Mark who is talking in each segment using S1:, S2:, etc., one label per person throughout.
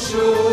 S1: عرش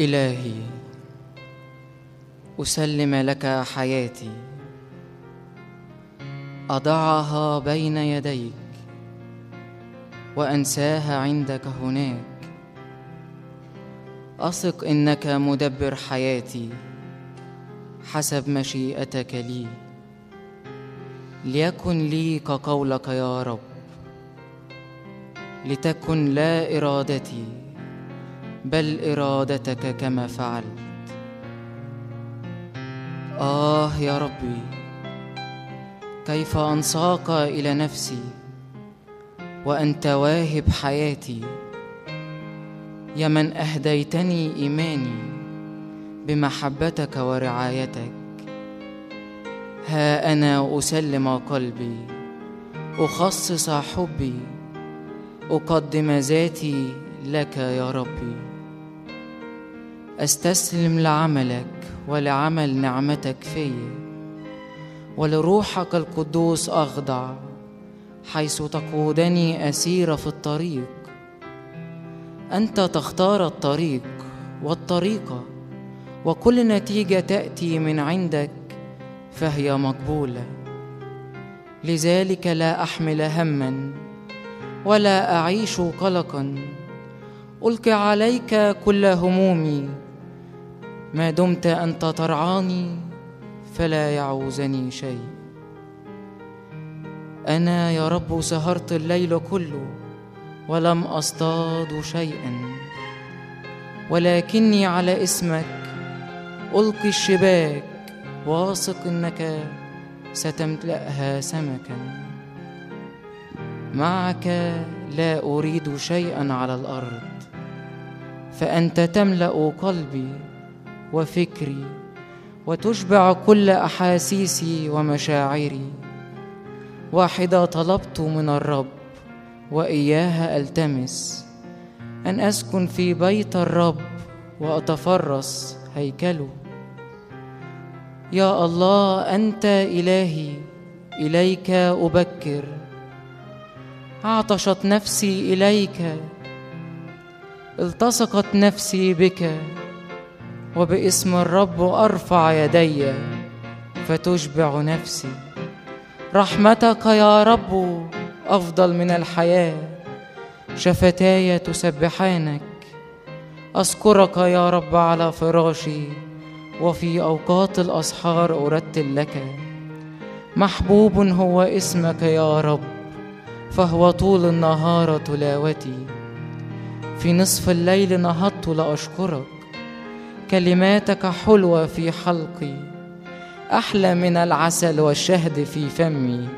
S2: إلهي أسلم لك حياتي. أضعها بين يديك وأنساها عندك هناك. أثق إنك مدبر حياتي حسب مشيئتك لي. ليكن لي كقولك يا رب لتكن لا إرادتي. بل إرادتك كما فعلت. آه يا ربي كيف أنساق إلى نفسي وأنت واهب حياتي؟ يا من أهديتني إيماني بمحبتك ورعايتك. ها أنا أسلم قلبي أخصص حبي أقدم ذاتي لك يا ربي. أستسلم لعملك ولعمل نعمتك في ولروحك القدوس أخضع حيث تقودني أسير في الطريق. أنت تختار الطريق والطريقة وكل نتيجة تأتي من عندك فهي مقبولة. لذلك لا أحمل هما ولا أعيش قلقا ألقي عليك كل همومي ما دمت أنت ترعاني فلا يعوزني شيء. أنا يا رب سهرت الليل كله ولم أصطاد شيئا. ولكني على اسمك ألقي الشباك واثق إنك ستملأها سمكا. معك لا أريد شيئا على الأرض فأنت تملأ قلبي. وفكري وتشبع كل أحاسيسي ومشاعري. واحدة طلبت من الرب وإياها ألتمس أن أسكن في بيت الرب وأتفرس هيكله. يا الله أنت إلهي إليك أبكر. عطشت نفسي إليك التصقت نفسي بك. وباسم الرب أرفع يدي فتشبع نفسي. رحمتك يا رب أفضل من الحياة. شفتاي تسبحانك. أذكرك يا رب على فراشي وفي أوقات الأسحار أرتل لك. محبوب هو اسمك يا رب فهو طول النهار تلاوتي. في نصف الليل نهضت لأشكرك. كلماتك حلوة في حلقي أحلى من العسل والشهد في فمي.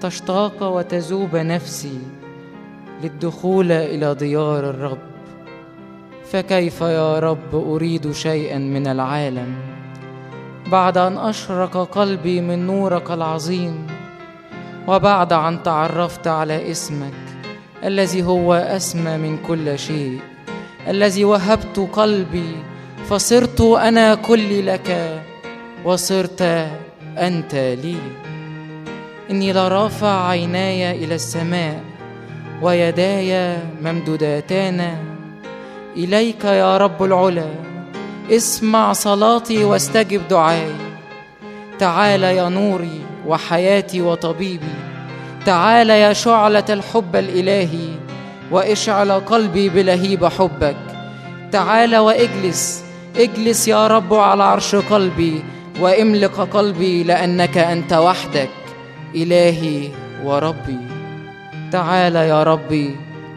S2: تشتاق وتذوب نفسي للدخول إلى ديار الرب. فكيف يا رب أريد شيئا من العالم؟ بعد أن أشرق قلبي من نورك العظيم وبعد أن تعرفت على اسمك الذي هو أسمى من كل شيء الذي وهبت قلبي فصرت أنا كلي لك وصرت أنت لي. إني لرافع عيناي إلى السماء ويداي ممدودتان. إليك يا رب العلا اسمع صلاتي واستجب دعائي. تعال يا نوري وحياتي وطبيبي تعال يا شعلة الحب الإلهي واشعل قلبي بلهيب حبك. تعال واجلس اجلس يا رب على عرش قلبي واملك قلبي لأنك أنت وحدك إلهي وربي. تعال يا ربي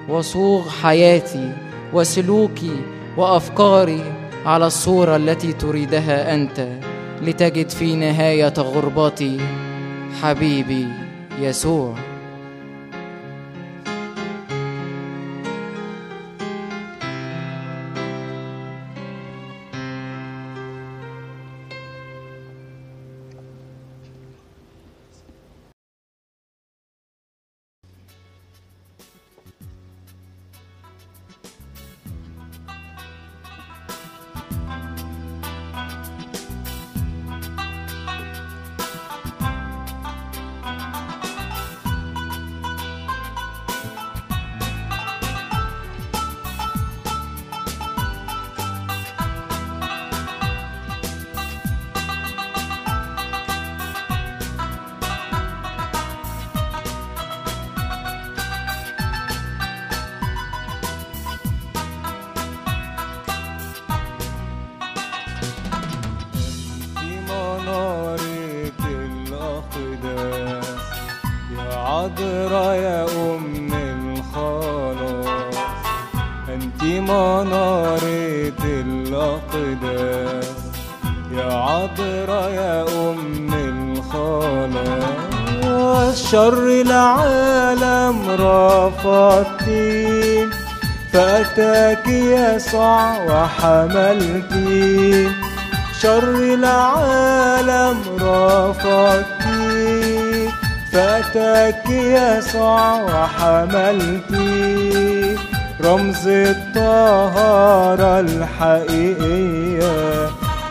S2: وصوغ حياتي وسلوكي وأفكاري على الصورة التي تريدها أنت لتجد في نهاية غربتي حبيبي يسوع.
S3: شر العالم رفضتي فأتاك يسوع وحملتي شر العالم رفضتي فأتاك يسوع وحملتي رمز الطهارة الحقيقية.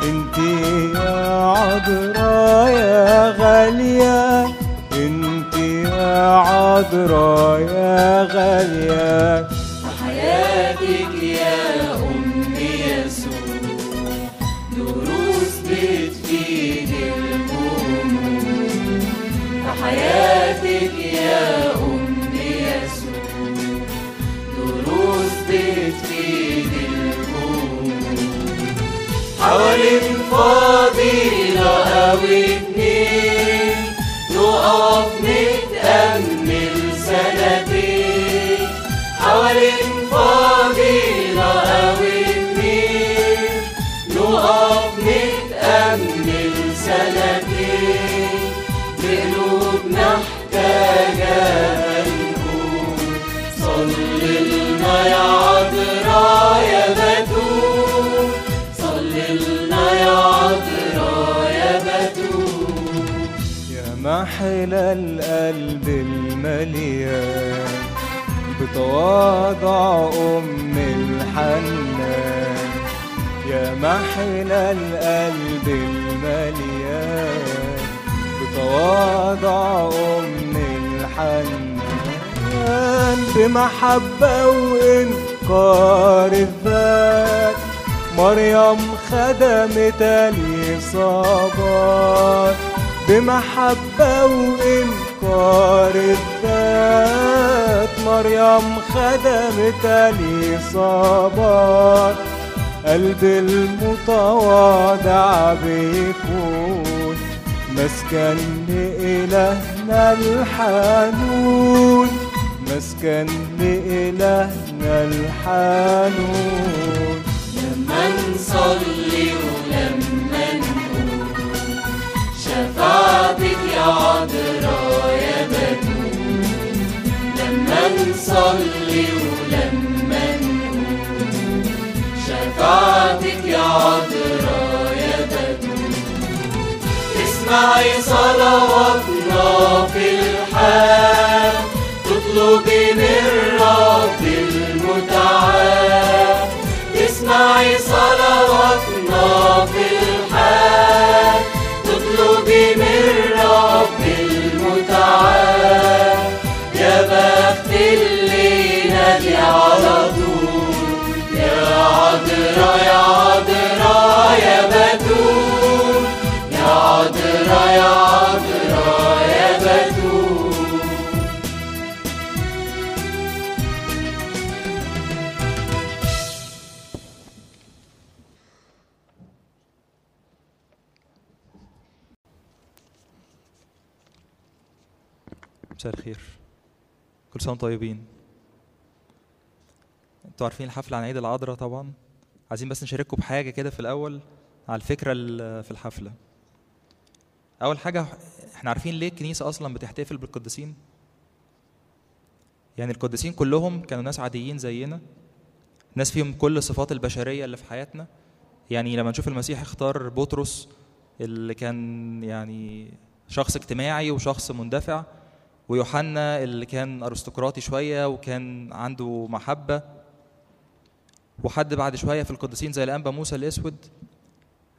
S3: انت يا عذراء يا غالية. انت عذراء يا غالية.
S1: حياتك يا أم يسوع دروس بتفيد الهموم حياتك يا أم يسوع دروس بتفيد الهموم حوالين فضيلة أو اتنين نقف يا
S3: محلى القلب المليان بتواضع أم الحنان. يا محلى القلب المليان بتواضع أم الحنان. بمحبة وإنكار الذات مريم خدمت الإصابات. بمحبة وإنكار الذات مريم خدمت الإصابات قلب المتواضع بيكون مسكن لإلهنا الحنون. مسكن لإلهنا الحنون.
S1: لما نصلي شفاعتك يا عذراء يا بتول لما نصلي ولما نقول شفاعتك يا عذراء يا بتول اسمعي صلواتنا في الحال تطلبي من رب المتعال اسمعي صلواتنا في الحال المتعال. يا بخت اللي نادي على طول يا عذرا يا عذرا يا بتول يا عذرا يا
S4: مساء الخير. كل سنة طيبين. أنتوا عارفين الحفلة عن عيد العذراء طبعا. عايزين بس نشارككم بحاجة كده في الأول على الفكرة ال- في الحفلة. أول حاجة إحنا عارفين ليه الكنيسة أصلا بتحتفل بالقديسين؟ يعني القديسين كلهم كانوا ناس عاديين زينا. ناس فيهم كل الصفات البشرية اللي في حياتنا. يعني لما نشوف المسيح اختار بطرس اللي كان يعني شخص اجتماعي وشخص مندفع ويوحنا اللي كان أرستقراطي شوية وكان عنده محبة. وحد بعد شوية في القديسين زي الأنبا موسى الأسود.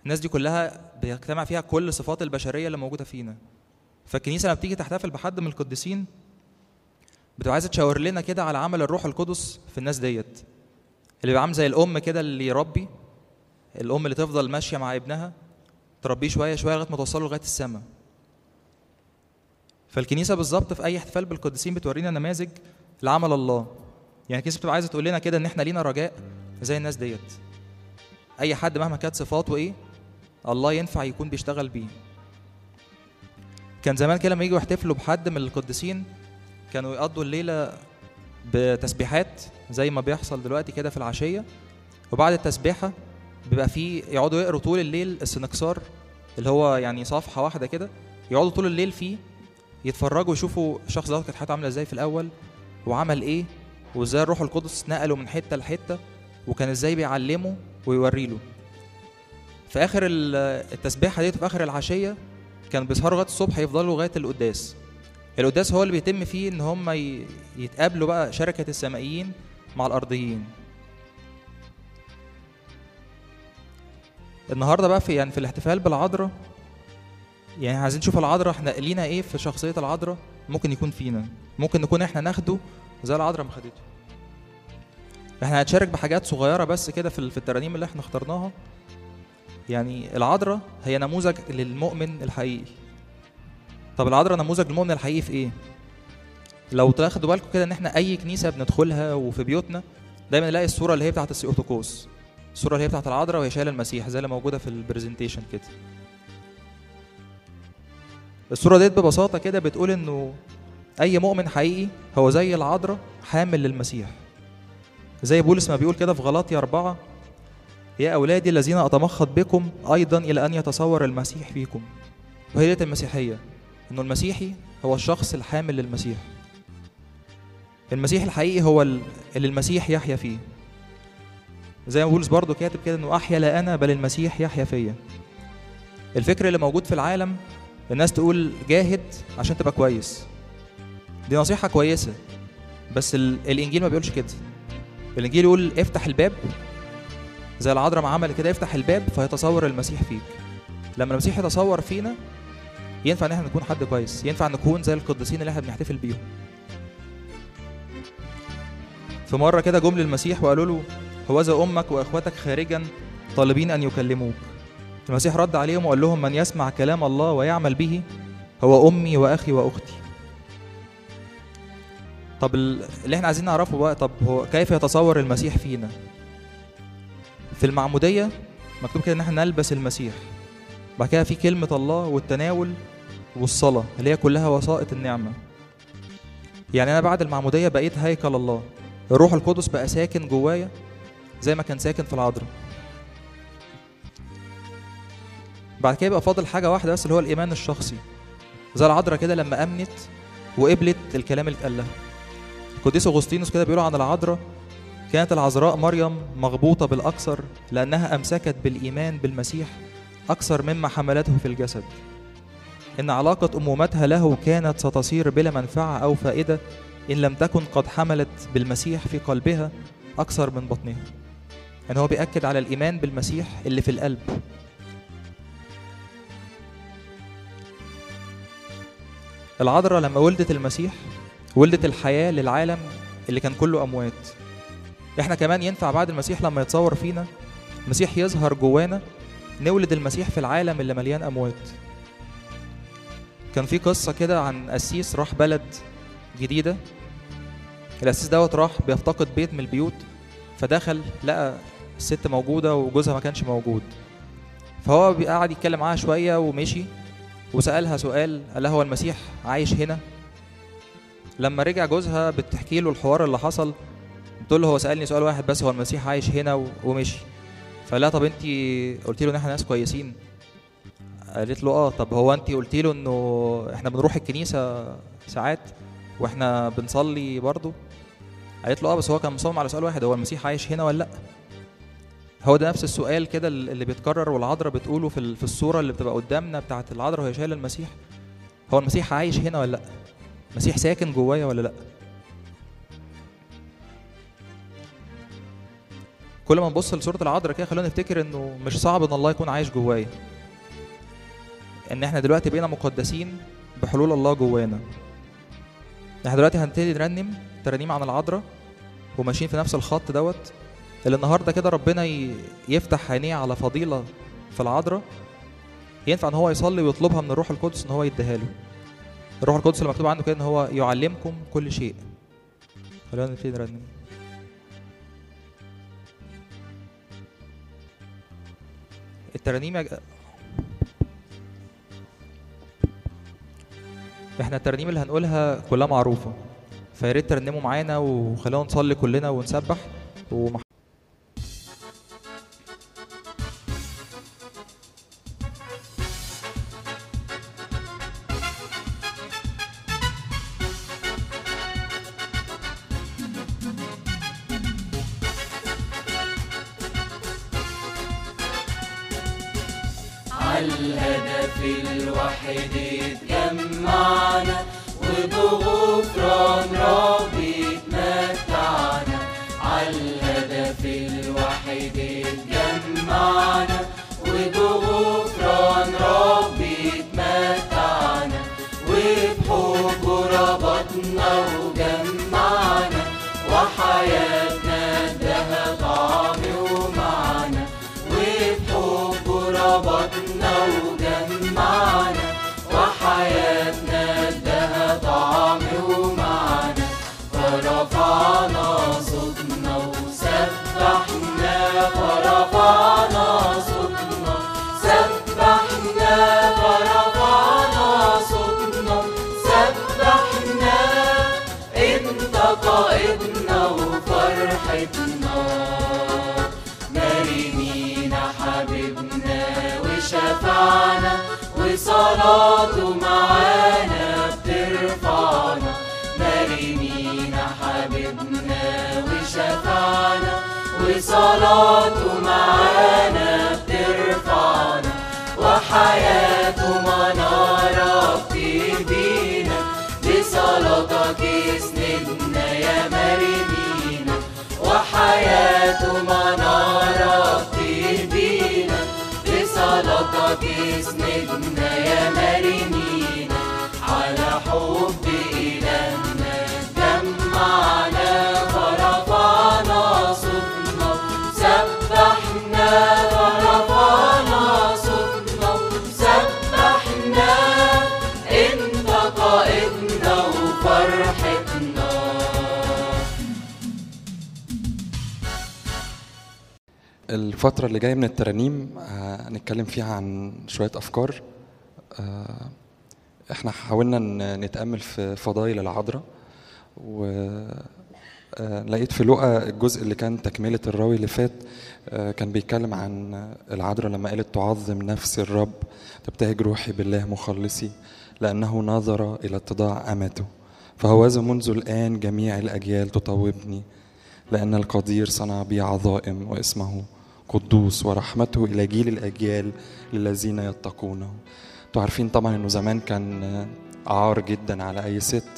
S4: الناس دي كلها بيجتمع فيها كل الصفات البشرية اللي موجودة فينا. فالكنيسة لما بتيجي تحتفل بحد من القديسين بتبقى عايزة تشاور لنا كده على عمل الروح القدس في الناس ديت. اللي بيبقى عامل زي الأم كده اللي يربي الأم اللي تفضل ماشية مع ابنها تربيه شوية شوية لغاية ما توصله لغاية السماء. فالكنيسة بالظبط في أي احتفال بالقديسين بتورينا نماذج لعمل الله. يعني الكنيسة بتبقى عايزة تقول لنا كده إن إحنا لينا رجاء زي الناس ديت. أي حد مهما كانت صفاته إيه الله ينفع يكون بيشتغل بيه. كان زمان كده لما يجوا يحتفلوا بحد من القديسين كانوا يقضوا الليلة بتسبيحات زي ما بيحصل دلوقتي كده في العشية. وبعد التسبيحة بيبقى فيه يقعدوا يقروا طول الليل السنكسار اللي هو يعني صفحة واحدة كده يقعدوا طول الليل فيه يتفرجوا يشوفوا الشخص ده كانت حياته عاملة إزاي في الأول وعمل إيه وإزاي الروح القدس نقله من حتة لحتة وكان إزاي بيعلمه ويوري له. في آخر ال- التسبيحة ديت في آخر العشية كان بيسهروا لغاية الصبح يفضلوا لغاية القداس. القداس هو اللي بيتم فيه إن هم يتقابلوا بقى شركة السمائيين مع الأرضيين. النهارده بقى في يعني في الاحتفال بالعذراء يعني عايزين نشوف العذراء إحنا لينا إيه في شخصية العذراء؟ ممكن يكون فينا. ممكن نكون إحنا ناخده زي العذراء ما خدته. إحنا هنتشارك بحاجات صغيرة بس كده في ال- في الترانيم اللي إحنا اخترناها. يعني العذراء هي نموذج للمؤمن الحقيقي. طب العذراء نموذج للمؤمن الحقيقي في إيه؟ لو تاخدوا بالكم كده ان إحنا اي كنيسة بندخلها وفي بيوتنا دايما نلاقي الصورة اللي هي بتاعت الثيوتوكوس الصورة اللي هي بتاعت العذراء وهي شايلة المسيح زي اللي موجودة في ال presentation كده. الصورة ديت ببساطة كده بتقول إنه أي مؤمن حقيقي هو زي العذراء حامل للمسيح. زي بولس ما بيقول كده في غلاطيا أربعة يا أولادي الذين أتمخض بكم أيضا إلى أن يتصور المسيح فيكم. وهي ديت المسيحية إنه المسيحي هو الشخص الحامل للمسيح. المسيح الحقيقي هو ال- اللي المسيح يحيا فيه. زي ما بولس برضه كاتب كده إنه أحيا لا أنا بل المسيح يحيا فيا. الفكر اللي موجود في العالم الناس تقول جاهد عشان تبقى كويس. دي نصيحة كويسة بس ال... الإنجيل ما بيقولش كده. الإنجيل يقول افتح الباب زي العذراء ما عمل كده افتح الباب فيتصور المسيح فيك. لما المسيح يتصور فينا ينفع إن إحنا نكون حد كويس ينفع نكون زي القديسين اللي إحنا بنحتفل بيهم. في مرة كده جم للمسيح وقالوا له هوذا أمك وإخوتك خارجا طالبين أن يكلموك. المسيح رد عليهم وقال لهم من يسمع كلام الله ويعمل به هو أمي وأخي وأختي. طب ال- اللي إحنا عايزين نعرفه بقى طب هو كيف يتصور المسيح فينا؟ في المعمودية مكتوب كده إن إحنا نلبس المسيح بعد كده في كلمة الله والتناول والصلاة اللي هي كلها وسائط النعمة. يعني أنا بعد المعمودية بقيت هيكل الله الروح القدس بقى ساكن جوايا زي ما كان ساكن في العذراء بعد كده يبقى فاضل حاجة واحدة بس اللي هو الإيمان الشخصي. زي العذراء كده لما أمنت وقبلت الكلام اللي اتقال لها. القديس أغسطينوس كده بيقولوا عن العذراء. كانت العذراء مريم مغبوطة بالأكثر لأنها أمسكت بالإيمان بالمسيح أكثر مما حملته في الجسد. إن علاقة أمومتها له كانت ستصير بلا منفعة أو فائدة إن لم تكن قد حملت بالمسيح في قلبها أكثر من بطنها. يعني هو بيأكد على الإيمان بالمسيح اللي في القلب. العذراء لما ولدت المسيح ولدت الحياة للعالم اللي كان كله أموات. إحنا كمان ينفع بعد المسيح لما يتصور فينا المسيح يظهر جوانا نولد المسيح في العالم اللي مليان أموات. كان في قصة كده عن قسيس راح بلد جديدة. القسيس دوت راح بيفتقد بيت من البيوت فدخل لقى الست موجودة وجوزها ما كانش موجود. فهو قعد يتكلم معاها شوية ومشي. وسألها سؤال قال هو المسيح عايش هنا؟ لما رجع جوزها بتحكي له الحوار اللي حصل بتقول له هو سألني سؤال واحد بس هو المسيح عايش هنا؟ ومشي. فقال لها طب انت قلتي له إن إحنا ناس كويسين؟ قالت له آه طب هو انت قلتي له إنه إحنا بنروح الكنيسة ساعات وإحنا بنصلي برضه؟ قالت له آه بس هو كان مصمم على سؤال واحد هو المسيح عايش هنا ولا لأ؟ هو ده نفس السؤال كده اللي بيتكرر والعذراء بتقوله في في الصورة اللي بتبقى قدامنا بتاعت العذراء وهي شايله المسيح؟ هو المسيح عايش هنا ولا لأ؟ المسيح ساكن جوايا ولا لأ؟ كل ما نبص لصورة العذراء كده خلونا نفتكر إنه مش صعب إن الله يكون عايش جوايا. إن إحنا دلوقتي بقينا مقدسين بحلول الله جوانا. إحنا دلوقتي هنبتدي نرنم ترانيم عن العذراء وماشيين في نفس الخط دوت. اللي النهارده كده ربنا يفتح عينيه على فضيلة في العذراء ينفع إن هو يصلي ويطلبها من الروح القدس إن هو يديها له. الروح القدس اللي مكتوب عنه كده إن هو يعلمكم كل شيء. خلينا نبتدي نرنم. الترانيم يا ج- إحنا الترانيم اللي هنقولها كلها معروفة فيا ريت ترنموا معانا وخلونا نصلي كلنا ونسبح ومح...
S1: الواحد اتجمعنا وبغفران ربي اتمتعنا عالهدف الواحد اتجمعنا وبغفران ربي اتمتعنا وبحبه ربطنا قائدنا وفرحتنا مريمينا حبيبنا وشفعنا وصلاته пісни, не меріні.
S5: الفترة اللي جاية من الترانيم آه، هنتكلم فيها عن شوية أفكار. آه، إحنا حاولنا نتأمل في فضائل العذراء و آه، لقيت في لقا الجزء اللي كان تكملة الراوي اللي فات كان بيتكلم عن العذراء لما قالت تعظم نفسي الرب تبتهج روحي بالله مخلصي لأنه نظر إلى اتضاع أمته. فهوذا منذ الآن جميع الأجيال تطوبني لأن القدير صنع بي عظائم واسمه قدوس ورحمته إلى جيل الأجيال للذين يتقونه. أنتوا عارفين طبعا إنه زمان كان عار جدا على أي ست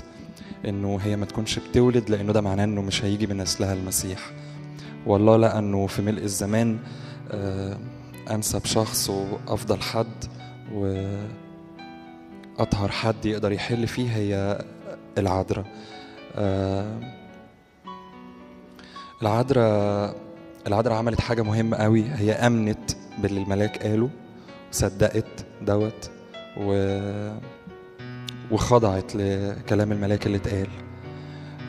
S5: إنه هي ما تكونش بتولد لأنه ده معناه إنه مش هيجي من نسلها المسيح. والله لقى إنه في ملء الزمان آه، أنسب شخص وأفضل حد وأطهر حد يقدر يحل فيه هي العذراء. آه، العذراء العذراء عملت حاجة مهمة قوي. هي أمنت باللي الملاك قاله صدقت دوت و وخضعت لكلام الملاك اللي اتقال.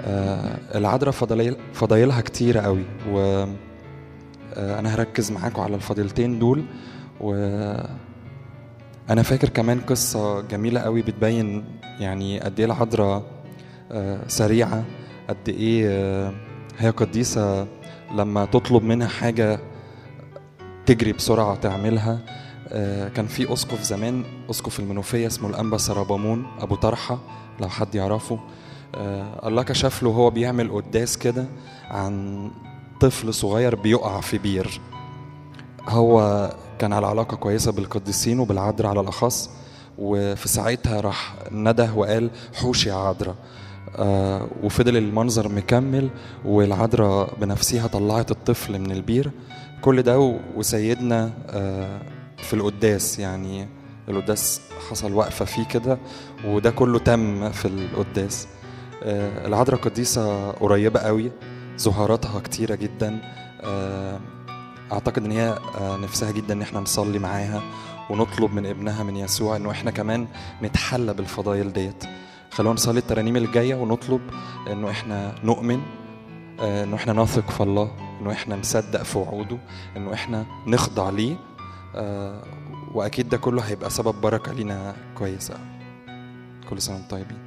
S5: آه العذراء فضايل فضايلها كتيرة قوي و آه أنا هركز معاكم على الفضيلتين دول. و أنا فاكر كمان قصة جميلة قوي بتبين يعني قد إيه العذراء
S1: آه، سريعة قد إيه آه، هي قديسة لما تطلب منها حاجة تجري بسرعة تعملها آه، كان في أسقف زمان أسقف المنوفية اسمه الأنبا سرابامون أبو طرحة لو حد يعرفه. الله كشف له هو بيعمل قداس كده عن طفل صغير بيقع في بير. هو كان على علاقة كويسة بالقديسين وبالعذراء على الأخص وفي ساعتها راح نده وقال حوش يا آه وفضل المنظر مكمل والعذراء بنفسها طلعت الطفل من البير. كل ده وسيدنا آه في القداس يعني القداس حصل وقفة فيه كده وده كله تم في القداس. آه العذراء قديسة قريبة قوي ظهاراتها كتيرة جدا. أعتقد إن هي نفسها جدا إن إحنا نصلي معاها ونطلب من ابنها من يسوع إنه إحنا كمان نتحلى بالفضائل ديت. خلونا نصلي الترانيم الجاية ونطلب إنه إحنا نؤمن إنه إحنا نثق في الله إنه إحنا نصدق في وعوده إنه إحنا نخضع ليه آه، وأكيد ده كله هيبقى سبب بركة لينا كويسة. كل سنة وأنتم طيبين.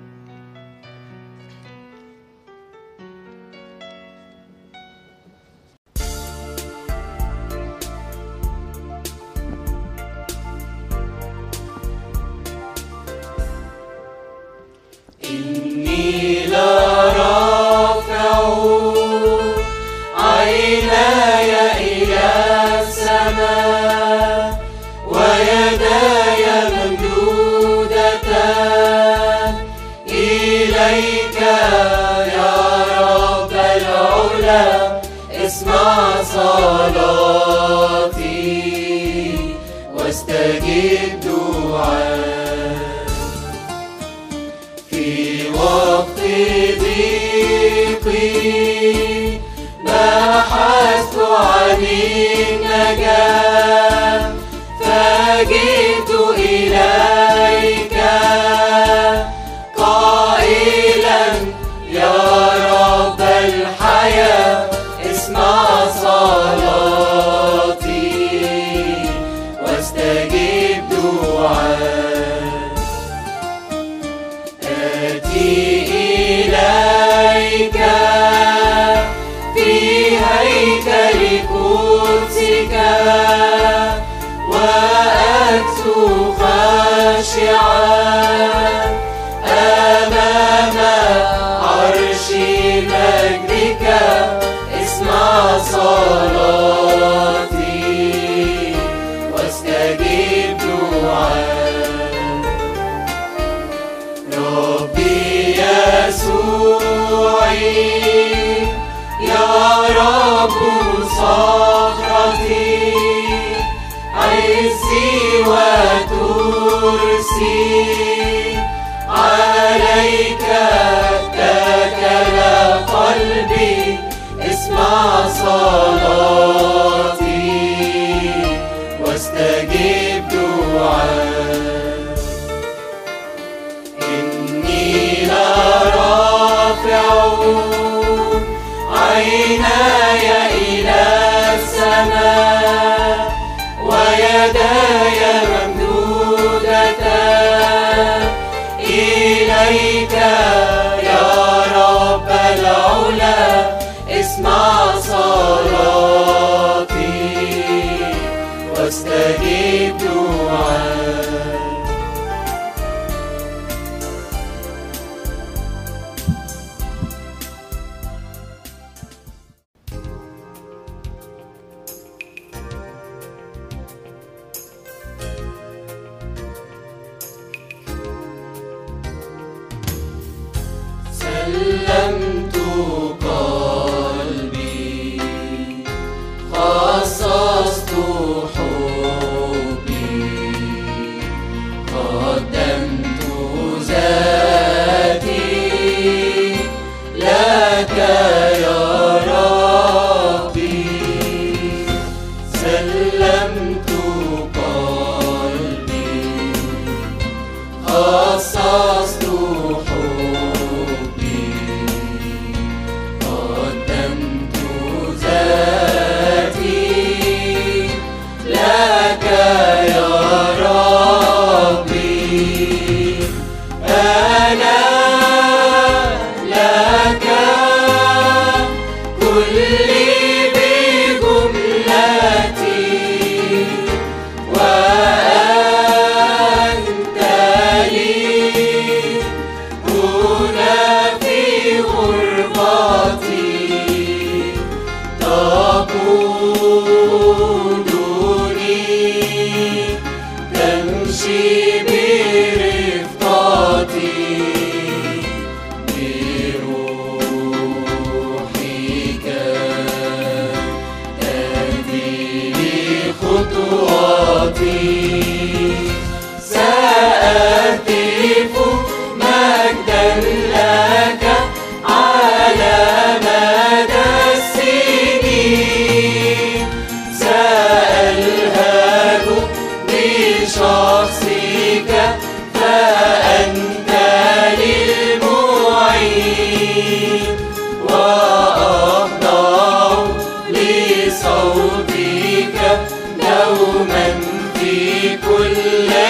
S5: will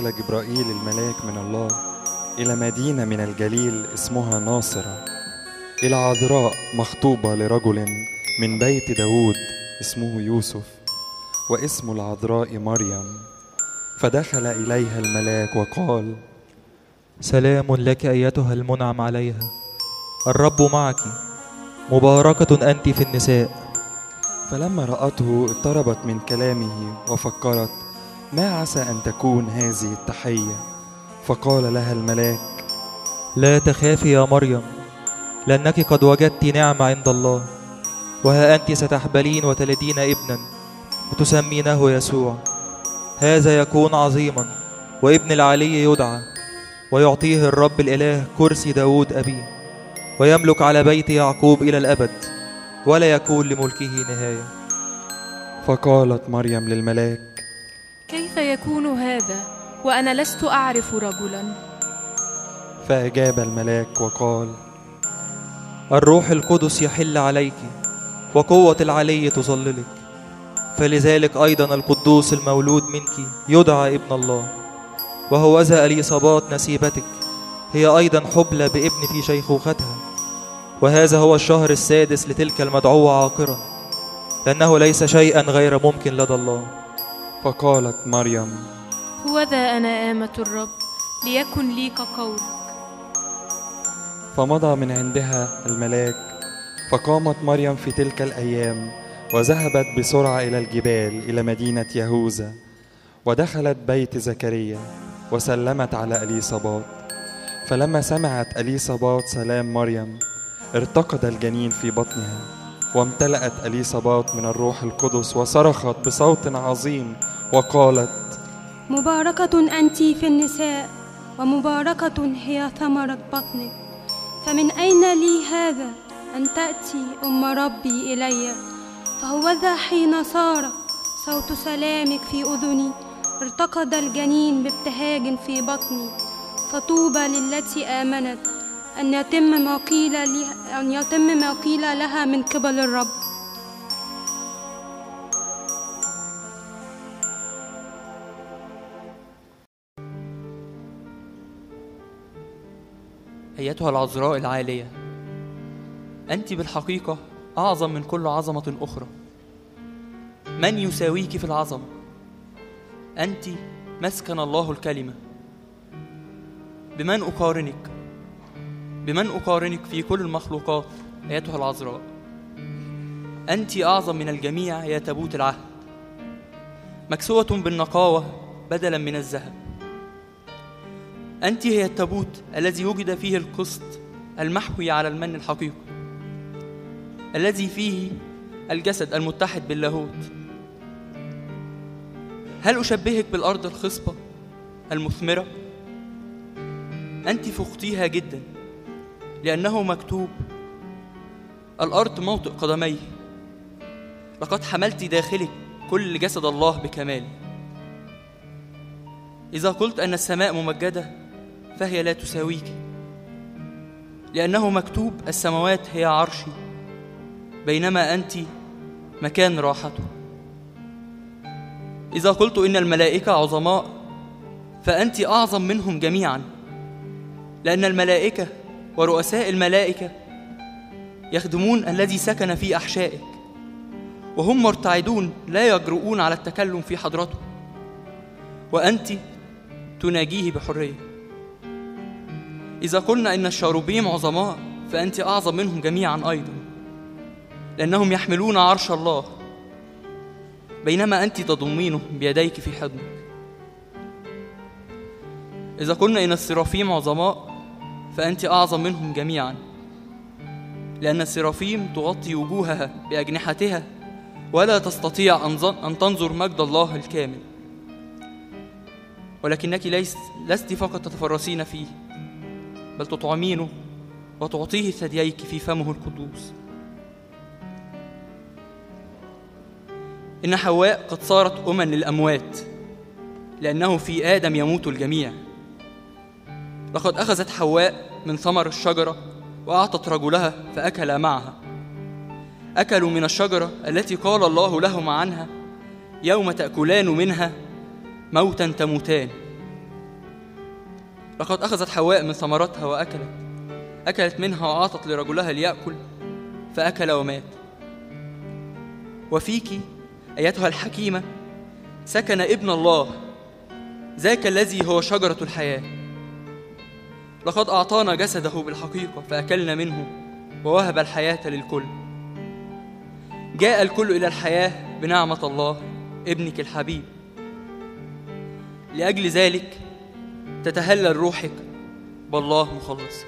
S5: أرسل جبرائيل الملاك من الله إلى مدينة من الجليل اسمها ناصرة إلى عذراء مخطوبة لرجل من بيت داود اسمه يوسف واسم العذراء مريم. فدخل إليها الملاك وقال
S4: سلام لك أيتها المنعم عليها. الرب معك. مباركة أنت في النساء.
S5: فلما رأته اضطربت من كلامه وفكرت ما عسى أن تكون هذه التحية؟ فقال لها الملاك
S4: لا تخافي يا مريم لأنك قد وجدت نعمة عند الله وها أنت ستحبلين وتلدين ابنا وتسمينه يسوع. هذا يكون عظيما وابن العلي يدعى ويعطيه الرب الإله كرسي داود ابيه ويملك على بيت يعقوب إلى الأبد ولا يكون لملكه نهاية.
S5: فقالت مريم للملاك
S6: يكون هذا وأنا لست أعرف رجلا.
S5: فأجاب الملاك وقال
S4: الروح القدس يحل عليك وقوة العلي تظللك. فلذلك أيضا القدوس المولود منك يدعى ابن الله وهو ذا إليصابات نسيبتك. هي أيضا حبلى بابن في شيخوختها. وهذا هو الشهر السادس لتلك المدعوة عاقرا لأنه ليس شيئا غير ممكن لدى الله.
S5: فقالت مريم
S6: هو ذا أنا آمة الرب ليكن لي كقولك
S5: فمضى من عندها الملاك فقامت مريم في تلك الأيام وذهبت بسرعة إلى الجبال إلى مدينة يهوذا ودخلت بيت زكريا وسلمت على أليصابات فلما سمعت أليصابات سلام مريم ارتقد الجنين في بطنها. وامتلأت أليصابات من الروح القدس وصرخت بصوت عظيم وقالت
S7: مباركة أنت في النساء ومباركة هي ثمرة بطنك فمن أين لي هذا أن تأتي أم ربي إلي؟ فهوذا حين صار صوت سلامك في أذني ارتقد الجنين بابتهاج في بطني. فطوبى للتي آمنت أن يتم ما قيل أن يتم ما قيل لها من قبل الرب.
S8: أيتها العذراء العالية أنت بالحقيقة أعظم من كل عظمة أخرى. من يساويك في العظمة؟ أنت مسكن الله الكلمة. بمن أقارنك؟ بمن أقارنك في كل المخلوقات أيتها العذراء؟ أنت أعظم من الجميع يا تابوت العهد. مكسوة بالنقاوة بدلا من الذهب. أنت هي التابوت الذي وجد فيه القسط المحوي على المن الحقيقي الذي فيه الجسد المتحد باللاهوت. هل أشبهك بالأرض الخصبة المثمرة؟ أنت فقتيها جدا. لأنه مكتوب. الأرض موطئ قدميه لقد حملت داخلك كل جسد الله بكمال. إذا قلت أن السماء ممجدة فهي لا تساويك. لأنه مكتوب السماوات هي عرشي. بينما أنت مكان راحته إذا قلت إن الملائكة عظماء فأنت أعظم منهم جميعا. لأن الملائكة ورؤساء الملائكة يخدمون الذي سكن في أحشائك وهم مرتعدون لا يجرؤون على التكلم في حضرته وأنت تناجيه بحرية. إذا قلنا إن الشاروبيم عظماء فأنت أعظم منهم جميعا أيضا لأنهم يحملون عرش الله
S1: بينما أنت تضمينه بيديك في حضنك. إذا قلنا إن السرافيم عظماء فأنت أعظم منهم جميعا. لأن السرافيم تغطي وجوهها بأجنحتها ولا تستطيع أن تنظر مجد الله الكامل. ولكنك ليس لست فقط تتفرسين فيه بل تطعمينه وتعطيه ثدييك في فمه القدوس. إن حواء قد صارت أما للأموات لأنه في آدم يموت الجميع. لقد أخذت حواء من ثمر الشجرة وأعطت رجلها فأكل معها. أكلوا من الشجرة التي قال الله لهم عنها يوم تأكلان منها موتا تموتان. لقد أخذت حواء من ثمرتها وأكلت أكلت منها وأعطت لرجلها ليأكل فأكل ومات. وفيك أيتها الحكيمة سكن ابن الله ذاك الذي هو شجرة الحياة. لقد أعطانا جسده بالحقيقة فأكلنا منه ووهب الحياة للكل. جاء الكل إلى الحياة بنعمة الله ابنك الحبيب. لأجل ذلك تتهلل روحك بالله مخلصك.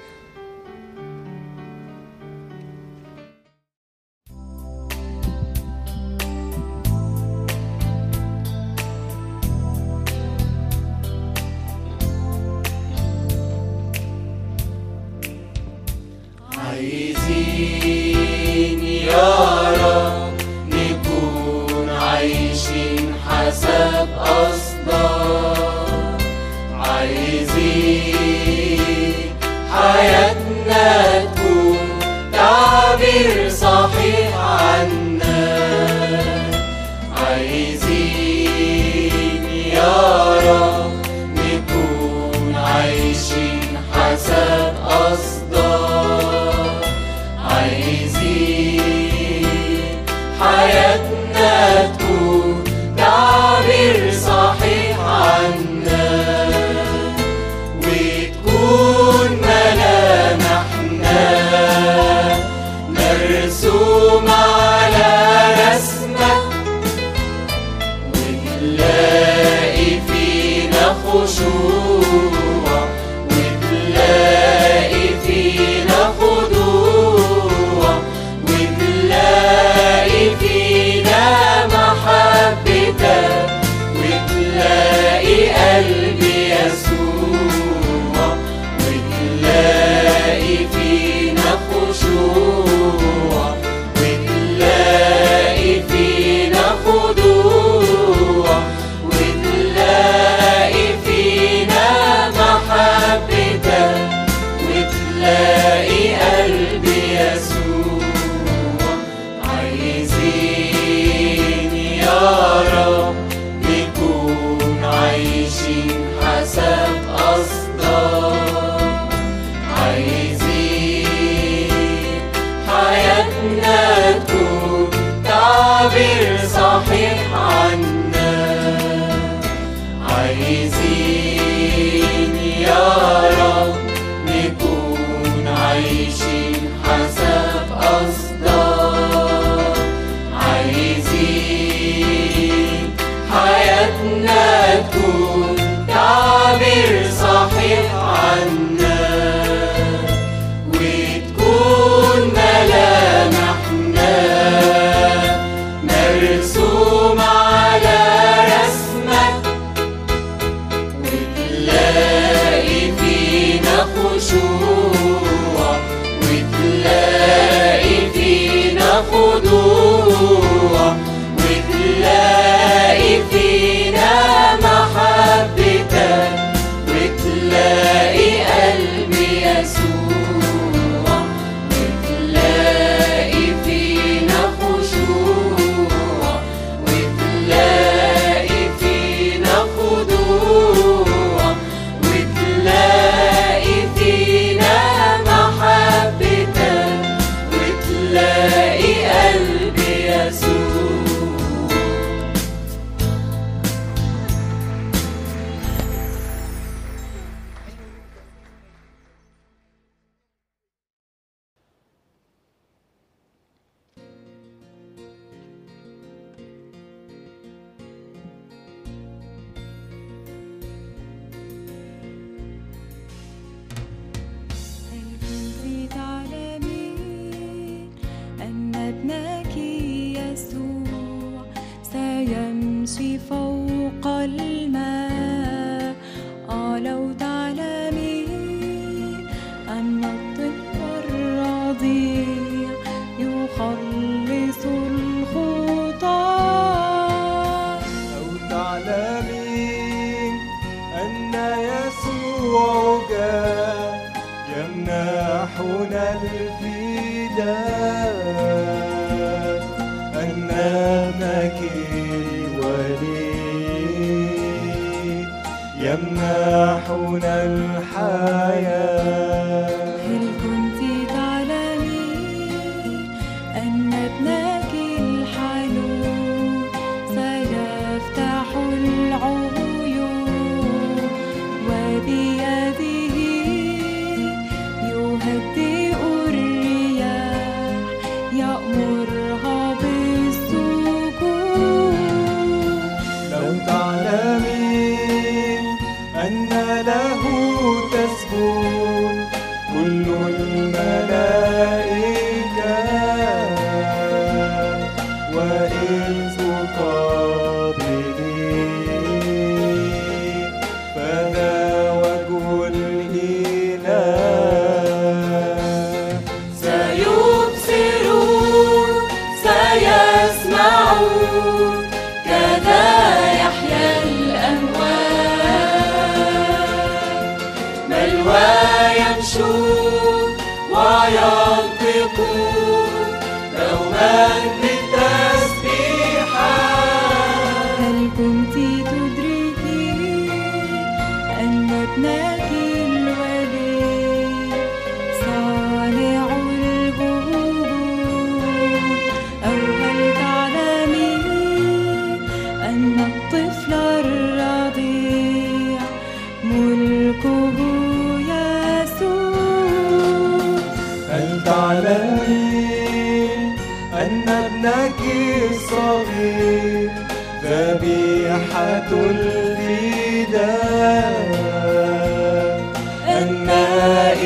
S3: يمنحنا الحياة.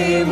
S1: Hashem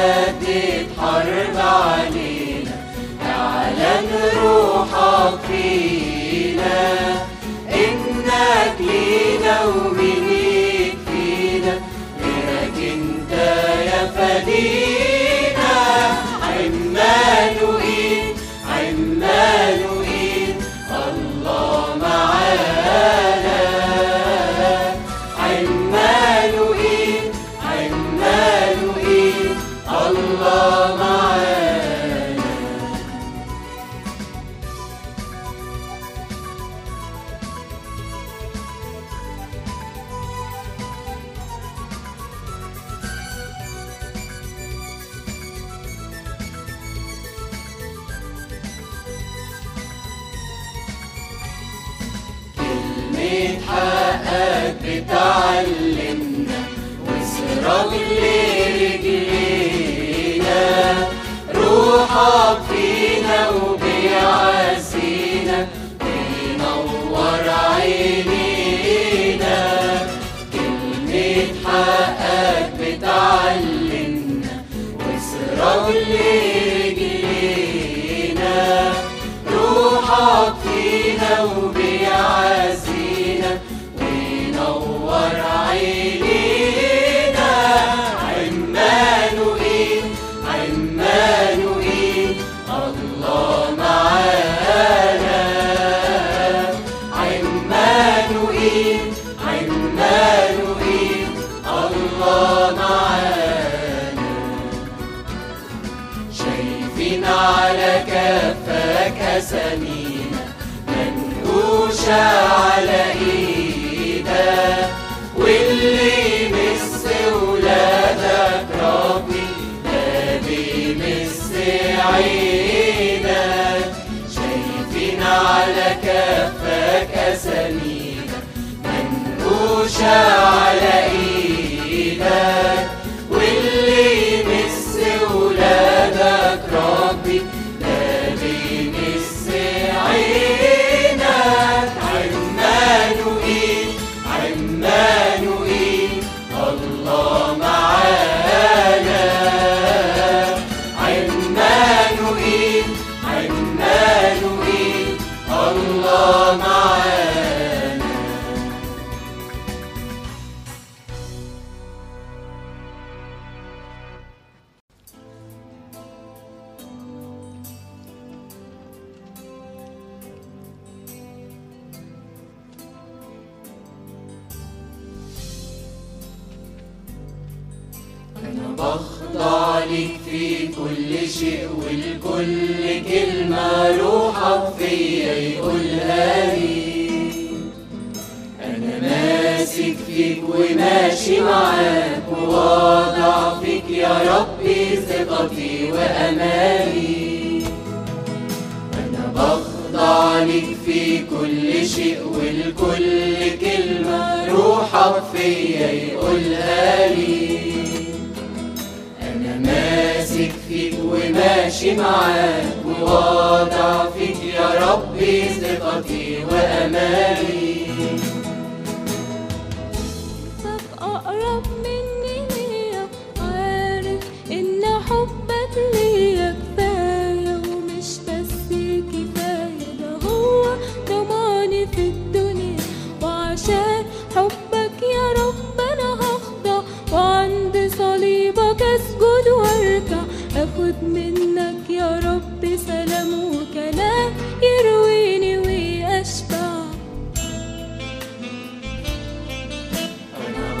S1: جدد حرب علينا اعلن روحك فينا. إنك لينا ومنا ربي ثقتي وأمالي أنا بخضع ليك في كل شيء والكل كلمة روحك فيا يقولها لي أنا ماسك فيك وماشي معاك وواضع فيك يا ربي ثقتي وأمالي
S9: أخد منك يا رب سلام وكلام يرويني ويشبع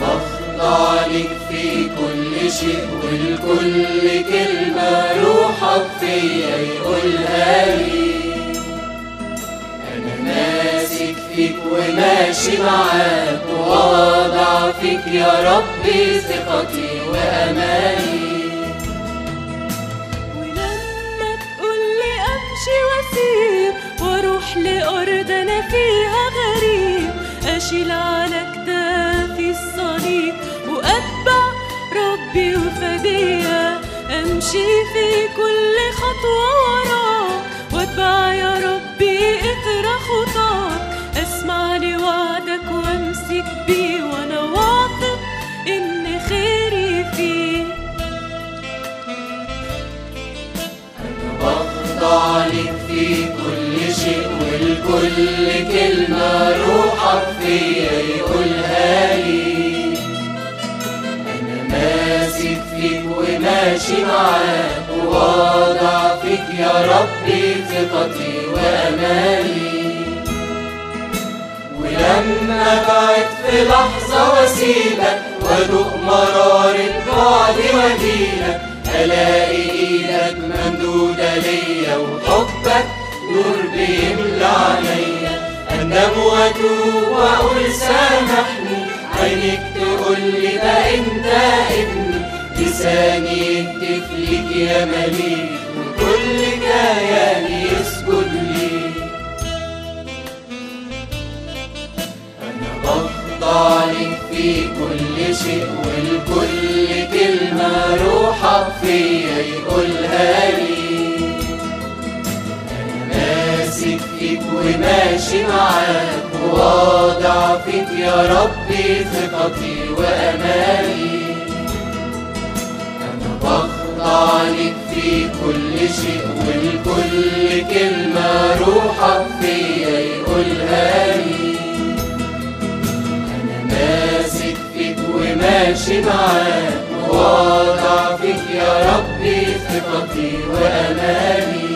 S1: بخضع لك في كل شيء والكل كلمة روحك فيا يقولها لي أنا ماسك فيك وماشي معاك وواضع فيك يا ربي ثقتي وأمالي.
S9: وأروح لارض أنا فيها غريب. اشيل على كتافي الصليب. واتبع ربي وفدية أمشي في كل خطوة وراك. وأتبع يا ربي
S1: والكل كلمة روحك فيا يقولها لي. أنا ماسك فيك وماشي معاك وواضع فيك يا ربي ثقتي وأمالي. ولما بعد في لحظة واسيبك وادوق مرارة بعدي واجيلك ألاقي إيدك ممدودة ليا وحبك نور بيملى عليا النبوة وأنسى نحن. عينك تقول لي ده أنت ابني لساني يهتف ليك يا مليك وكل كياني يسجد لي. أنا بخضع ليك في كل شيء والكل كلمة روحك فيا يقولها لي. ماسك فيك وماشي معاك وواضع فيك يا ربي ثقتي وأمالي. أنا بخضع لك في كل شيء والكل كلمة روحك فيا يقولها لي أنا ماسك فيك وماشي معاك وواضع فيك يا ربي ثقتي وأمالي.